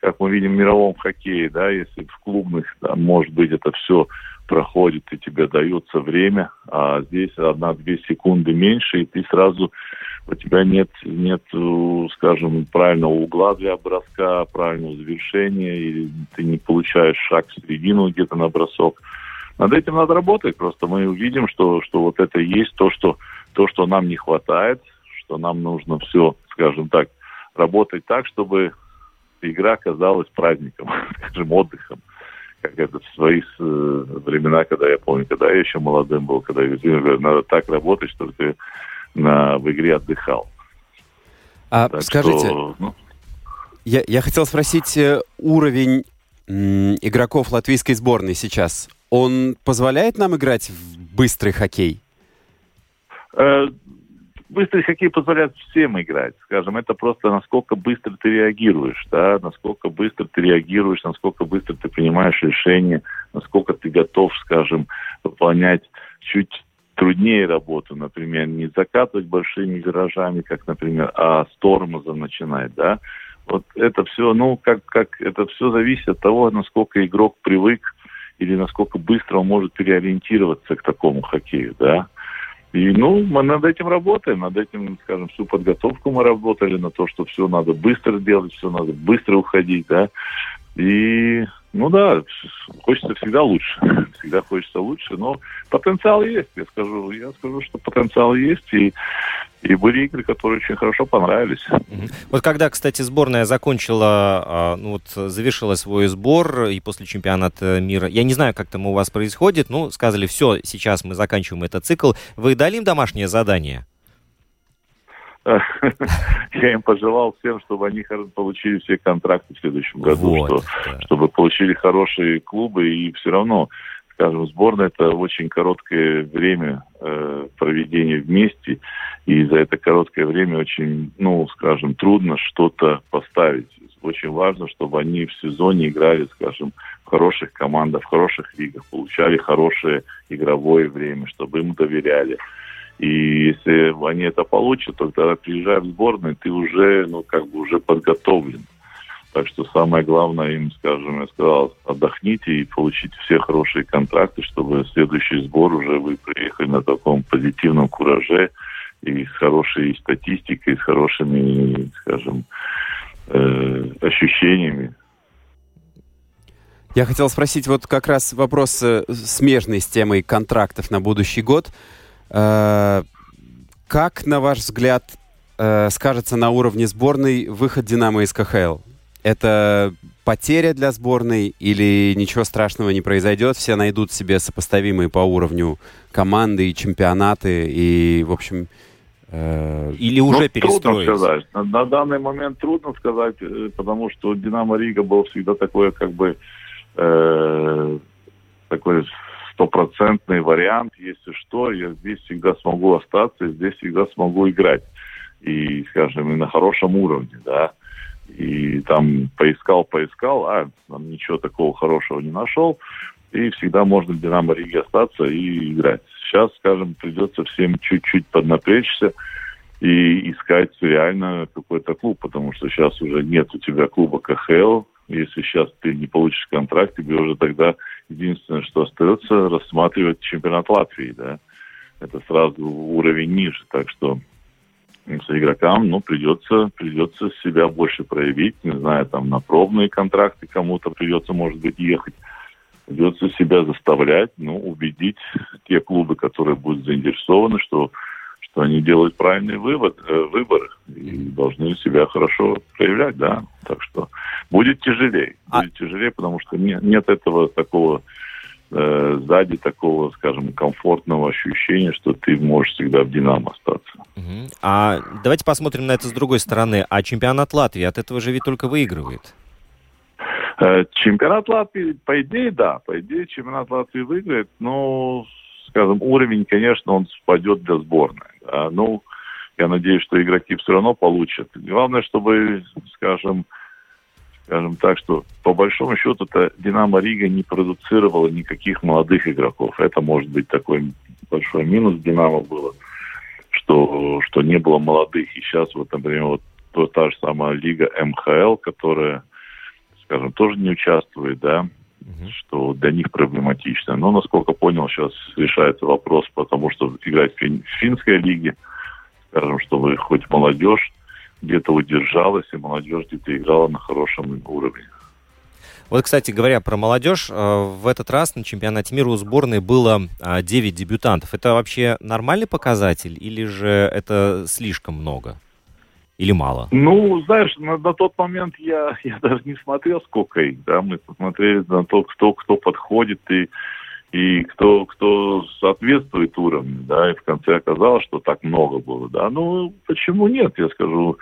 как мы видим в мировом хоккее, да, если в клубных, да, может быть, это все проходит, и тебе дается время, а здесь одна-две секунды меньше, и ты сразу, у тебя нет, нет, э, скажем, правильного угла для броска, правильного завершения, и ты не получаешь шаг в середину где-то на бросок. Над этим надо работать, просто мы увидим, что, что вот это и есть то, что, то, что нам не хватает, что нам нужно все, скажем так, работать так, чтобы игра казалась праздником, (laughs) скажем, отдыхом как это в свои э, времена, когда я помню, когда я еще молодым был, когда я говорю, надо так работать, чтобы ты на, в игре отдыхал. А Так скажите, что, ну, я, я хотел спросить э, уровень игроков латвийской сборной сейчас. Он позволяет нам играть в быстрый хоккей? э, быстрый хоккей позволяет всем играть. Скажем, это просто насколько быстро ты реагируешь, да, насколько быстро ты реагируешь, насколько быстро ты принимаешь решения, насколько ты готов, скажем, выполнять чуть труднее работу, например, не закатывать большими виражами, как, например, а с тормозом начинать, да. Вот это все, ну, как, как это все зависит от того, насколько игрок привык или насколько быстро он может переориентироваться к такому хоккею, да. И, ну, мы над этим работаем, над этим, скажем, всю подготовку мы работали на то, что все надо быстро делать, все надо быстро уходить, да. И, ну да, хочется всегда лучше, (laughs) всегда хочется лучше, но потенциал есть, я скажу, я скажу, что потенциал есть, и и были игры, которые очень хорошо понравились. Вот когда, кстати, сборная закончила, а, ну вот, завершила свой сбор и после чемпионата мира, я не знаю, как там у вас происходит, ну, сказали, все, сейчас мы заканчиваем этот цикл. Вы дали им домашнее задание? (laughs) Я им пожелал всем, чтобы они получили все контракты в следующем году, вот, что, да. чтобы получили хорошие клубы и все равно скажем, сборная это очень короткое время э, проведения вместе, и за это короткое время очень, ну, скажем, трудно что-то поставить. Очень важно, чтобы они в сезоне играли, скажем, в хороших командах, в хороших лигах, получали хорошее игровое время, чтобы им доверяли. И если они это получат, то когда приезжая в сборную, ты уже, ну, как бы уже подготовлен. Так что самое главное им, скажем, я сказал, отдохните и получите все хорошие контракты, чтобы следующий сбор уже вы приехали на таком позитивном кураже и с хорошей статистикой, с хорошими, скажем, э, ощущениями. Я хотел спросить вот как раз вопрос э, смежный с темой контрактов на будущий год. Э, как, на ваш взгляд, э, скажется на уровне сборной выход «Динамо» из КХЛ? Это потеря для сборной или ничего страшного не произойдет? Все найдут себе сопоставимые по уровню команды и чемпионаты, и, в общем... Э... Или уже ну, перестроились? Трудно сказать. На, на данный момент трудно сказать, потому что «Динамо Рига» был всегда такое, как бы, э, такой стопроцентный вариант, если что, я здесь всегда смогу остаться, здесь всегда смогу играть. И, скажем, и на хорошем уровне, да и там поискал, поискал, а там ничего такого хорошего не нашел, и всегда можно в Динамо Риге остаться и играть. Сейчас, скажем, придется всем чуть-чуть поднапрячься и искать реально какой-то клуб, потому что сейчас уже нет у тебя клуба КХЛ, если сейчас ты не получишь контракт, тебе уже тогда единственное, что остается, рассматривать чемпионат Латвии, да. Это сразу уровень ниже, так что игрокам, ну, придется, придется себя больше проявить, не знаю, там, на пробные контракты кому-то придется, может быть, ехать. Придется себя заставлять, ну, убедить те клубы, которые будут заинтересованы, что, что они делают правильный вывод, э, выбор и должны себя хорошо проявлять, да. Так что будет тяжелее. А будет а... тяжелее, потому что нет, нет этого такого э, сзади такого, скажем, комфортного ощущения, что ты можешь всегда в «Динамо» остаться. Угу. А давайте посмотрим на это с другой стороны. А чемпионат Латвии от этого же ведь только выигрывает. Э, чемпионат Латвии, по идее, да. По идее, чемпионат Латвии выиграет, но, скажем, уровень, конечно, он спадет для сборной. Да? Ну, я надеюсь, что игроки все равно получат. Главное, чтобы, скажем, скажем так, что по большому счету это Динамо Рига не продуцировала никаких молодых игроков. Это может быть такой большой минус Динамо было, что, что не было молодых. И сейчас вот, например, вот то, та же самая лига МХЛ, которая, скажем, тоже не участвует, да, угу. что для них проблематично. Но, насколько понял, сейчас решается вопрос, потому что играть в финской лиге, скажем, чтобы хоть молодежь где-то удержалась, и молодежь где-то играла на хорошем уровне. Вот, кстати говоря, про молодежь. Э, в этот раз на чемпионате мира у сборной было 9 а, дебютантов. Это вообще нормальный показатель или же это слишком много? Или мало? Ну, знаешь, на, на тот момент я, (laughs) я даже не смотрел, сколько их, да, мы посмотрели на то, кто, кто подходит и, и кто, кто соответствует уровню, да, и в конце оказалось, что так много было, да. Ну, почему нет, я скажу,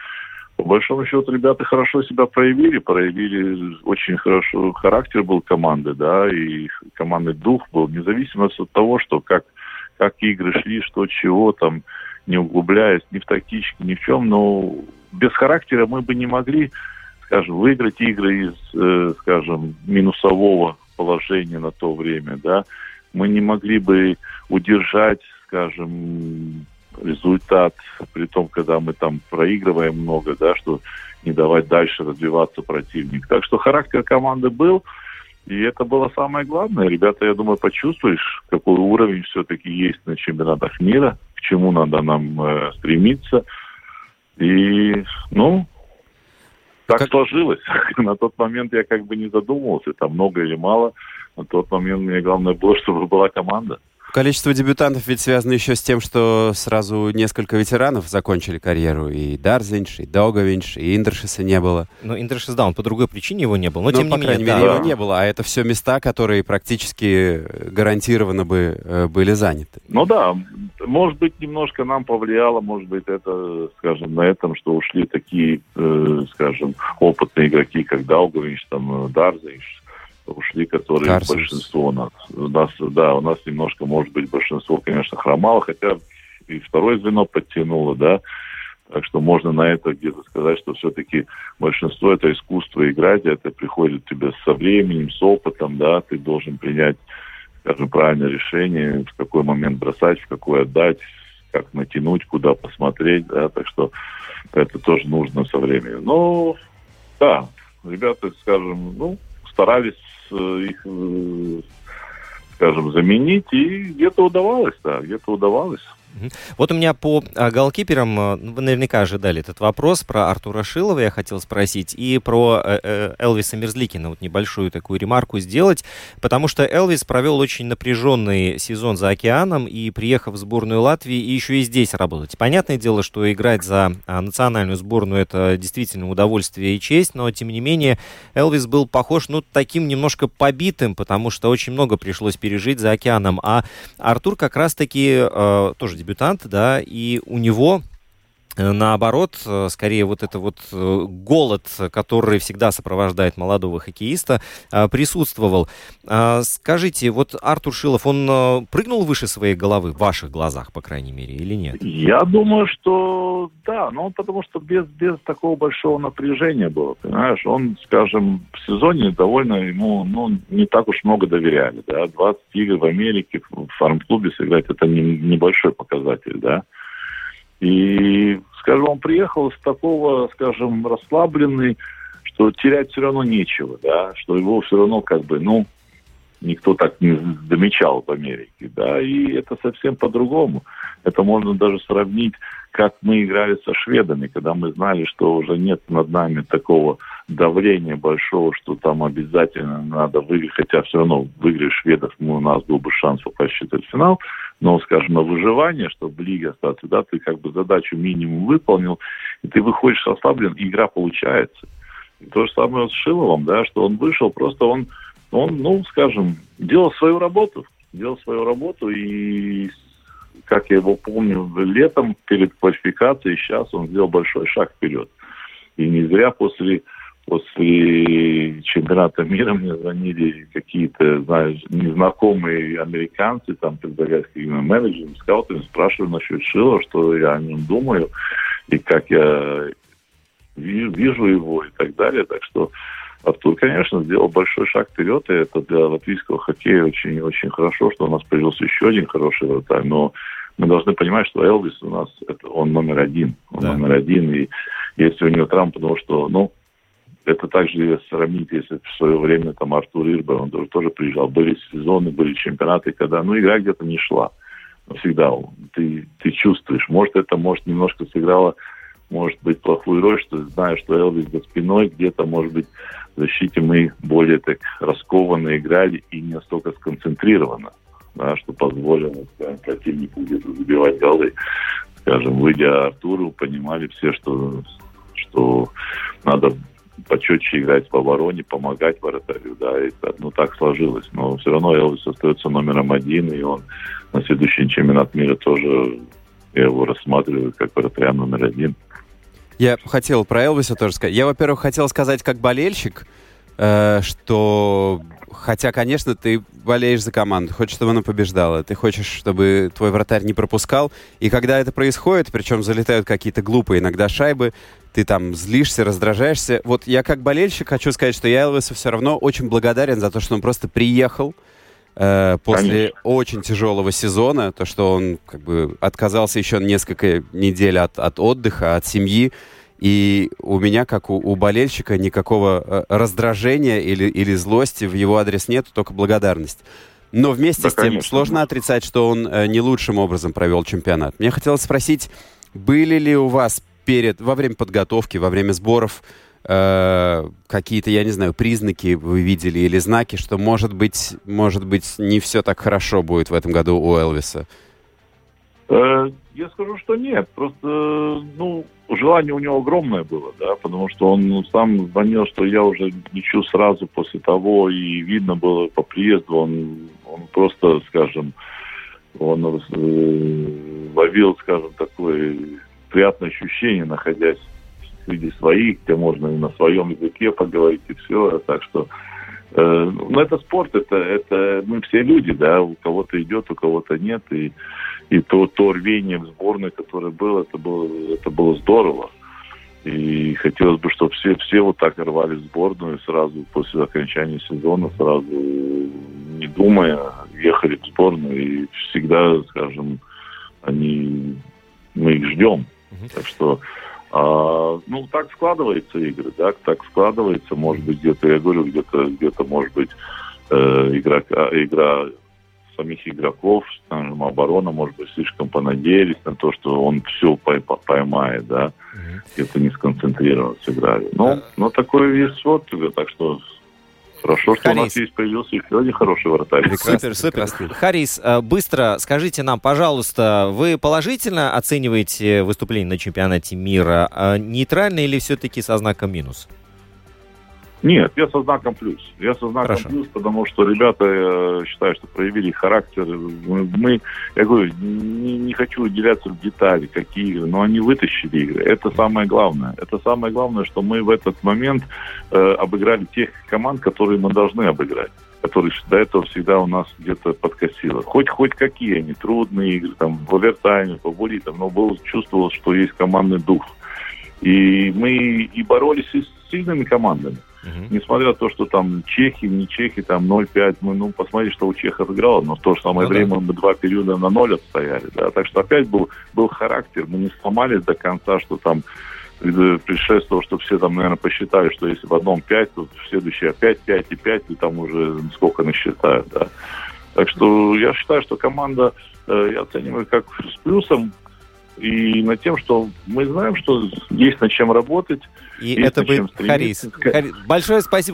по большому счету ребята хорошо себя проявили, проявили очень хорошо, характер был команды, да, и командный дух был, независимо от того, что как, как игры шли, что чего там, не углубляясь ни в тактичке, ни в чем, но без характера мы бы не могли, скажем, выиграть игры из, э, скажем, минусового положения на то время, да. Мы не могли бы удержать, скажем, результат, при том, когда мы там проигрываем много, да, что не давать дальше развиваться противник. Так что характер команды был, и это было самое главное. Ребята, я думаю, почувствуешь, какой уровень все-таки есть на чемпионатах мира, к чему надо нам э, стремиться. И, ну, так как... сложилось. (laughs) на тот момент я как бы не задумывался, там много или мало. На тот момент мне главное было, (laughs) чтобы была команда. Количество дебютантов ведь связано еще с тем, что сразу несколько ветеранов закончили карьеру. И Дарзинш, и Договинш, и Индершиса не было. Ну, Индершис, да, он по другой причине его не было. Но, но ну, тем по не крайней менее, мере, да. его не было. А это все места, которые практически гарантированно бы э, были заняты. Ну да, может быть, немножко нам повлияло, может быть, это, скажем, на этом, что ушли такие, э, скажем, опытные игроки, как Даугович, там, Дарзинш, ушли, которые Карсус. большинство у нас. У нас, да, у нас немножко, может быть, большинство, конечно, хромало, хотя и второе звено подтянуло, да. Так что можно на это где-то сказать, что все-таки большинство это искусство играть, это приходит тебе со временем, с опытом, да, ты должен принять, скажем, правильное решение, в какой момент бросать, в какой отдать, как натянуть, куда посмотреть, да, так что это тоже нужно со временем. Но, да, ребята, скажем, ну, старались Э, их, скажем, заменить, и где-то удавалось, да, где-то удавалось. Вот у меня по голкиперам, ну, вы наверняка ожидали этот вопрос, про Артура Шилова я хотел спросить, и про э, э, Элвиса Мерзликина, вот небольшую такую ремарку сделать, потому что Элвис провел очень напряженный сезон за океаном, и приехав в сборную Латвии, и еще и здесь работать. Понятное дело, что играть за а, национальную сборную это действительно удовольствие и честь, но тем не менее Элвис был похож, ну, таким немножко побитым, потому что очень много пришлось пережить за океаном, а Артур как раз-таки э, тоже дебютант, да, и у него Наоборот, э, скорее вот это вот э, голод, который всегда сопровождает молодого хоккеиста, присутствовал. Скажите, вот Артур Шилов, он прыгнул выше своей головы в ваших глазах, по крайней мере, или нет? Я думаю, что да, но потому что без, без такого большого напряжения было, понимаешь, он, скажем, в сезоне довольно ему, ну, не так уж много доверяли, да, 20 игр в Америке в фарм-клубе сыграть, это не, небольшой показатель, да, и, скажем, он приехал с такого, скажем, расслабленный, что терять все равно нечего, да, что его все равно как бы, ну, никто так не замечал в Америке, да, и это совсем по-другому. Это можно даже сравнить, как мы играли со шведами, когда мы знали, что уже нет над нами такого давления большого, что там обязательно надо выиграть, хотя все равно выиграть шведов у нас был бы шанс попасть в четвертьфинал, но, скажем, на выживание, чтобы в лиге остаться, да, ты как бы задачу минимум выполнил, и ты выходишь ослаблен, и игра получается. И то же самое с Шиловым, да, что он вышел, просто он, он, ну, скажем, делал свою работу, делал свою работу, и как я его помню, летом перед квалификацией, сейчас он сделал большой шаг вперед. И не зря после, после чемпионата мира мне звонили какие-то, знаешь, незнакомые американцы, там, предлагают какими менеджерами, скаутами, спрашивали насчет Шила, что я о нем думаю, и как я вижу его и так далее. Так что Артур, конечно, сделал большой шаг вперед, и это для латвийского хоккея очень-очень хорошо, что у нас появился еще один хороший вратарь, но мы должны понимать, что Элвис у нас, это, он номер один. Он да. номер один, и если у него травма, потому что, ну, это также сравнить, если в свое время там Артур Ирба, он тоже, тоже приезжал. Были сезоны, были чемпионаты, когда, ну, игра где-то не шла. Но всегда ты, ты чувствуешь. Может, это, может, немножко сыграло, может быть, плохую роль, что знаешь, что Элвис за спиной, где-то, может быть, в защите мы более так раскованно играли и не настолько сконцентрированно да, что позволило скажем, противнику где-то забивать голы. Скажем, выйдя Артуру, понимали все, что, что надо почетче играть в обороне, помогать вратарю, да, и ну, так сложилось. Но все равно Элвис остается номером один, и он на следующий чемпионат мира тоже, я его рассматриваю как вратаря номер один. Я хотел про Элвиса тоже сказать. Я, во-первых, хотел сказать как болельщик, что хотя, конечно, ты болеешь за команду, хочешь, чтобы она побеждала, ты хочешь, чтобы твой вратарь не пропускал, и когда это происходит, причем залетают какие-то глупые иногда шайбы, ты там злишься, раздражаешься. Вот я как болельщик хочу сказать, что я Элвису все равно очень благодарен за то, что он просто приехал, э, после Конечно. очень тяжелого сезона, то, что он как бы отказался еще несколько недель от, от отдыха, от семьи. И у меня, как у, у болельщика, никакого э, раздражения или, или злости в его адрес нет, только благодарность. Но вместе Да, с тем конечно. сложно отрицать, что он э, не лучшим образом провел чемпионат. Мне хотелось спросить, были ли у вас перед, во время подготовки, во время сборов э, какие-то, я не знаю, признаки вы видели или знаки, что может быть, может быть, не все так хорошо будет в этом году у Элвиса? Э, Я скажу, что нет. Просто, ну, желание у него огромное было, да, потому что он сам звонил, что я уже лечу сразу после того, и видно было по приезду, он, он просто, скажем, он э, ловил, скажем, такое приятное ощущение, находясь среди своих, где можно и на своем языке поговорить, и все. Так что э, ну, это спорт, это, это мы все люди, да, у кого-то идет, у кого-то нет, и, и то, то рвение в сборной, которое было, это было, это было здорово. И хотелось бы, чтобы все, все вот так рвали в сборную сразу после окончания сезона, сразу не думая, ехали в сборную и всегда, скажем, они, мы их ждем. Так что, а, ну, так складываются игры, да, так складывается, может быть, где-то, я говорю, где-то, где-то, может быть, э, игрока, игра самих игроков, скажем, оборона, может быть, слишком понадеялись на то, что он все поймает, да, где-то не сконцентрированно сыграли. Ну, но такой весь вот так что хорошо, что у нас Харис. есть появился еще один хороший вратарь. Супер, супер. Харис, э, быстро скажите нам, пожалуйста, вы положительно оцениваете выступление на чемпионате мира? э, Нейтрально или все-таки со знаком минус? Нет, я со знаком плюс. Я со знаком Хорошо. плюс, потому что ребята, я считаю, что проявили характер. Мы, я говорю, не, не хочу уделяться в детали, какие игры, но они вытащили игры. Это самое главное. Это самое главное, что мы в этот момент э, обыграли тех команд, которые мы должны обыграть которые до этого всегда у нас где-то подкосило. Хоть хоть какие они, трудные игры, там, в овертайме, по булитам, но был, чувствовал, что есть командный дух. И мы и боролись и с сильными командами. Несмотря на то, что там чехи, не чехи, там 0-5, мы, ну, посмотри, что у чехов играло, но в то же самое Ну да. время мы два периода на ноль отстояли, да, так что опять был, был характер, мы не сломались до конца, что там э, предшествовало, что все там, наверное, посчитали, что если в одном 5, то в следующее опять 5 и 5, и там уже сколько насчитают, да. Так что я считаю, что команда, э, я оцениваю как с плюсом, и над тем, что мы знаем, что есть над чем работать, И это был Харис. Хари- Большое спасибо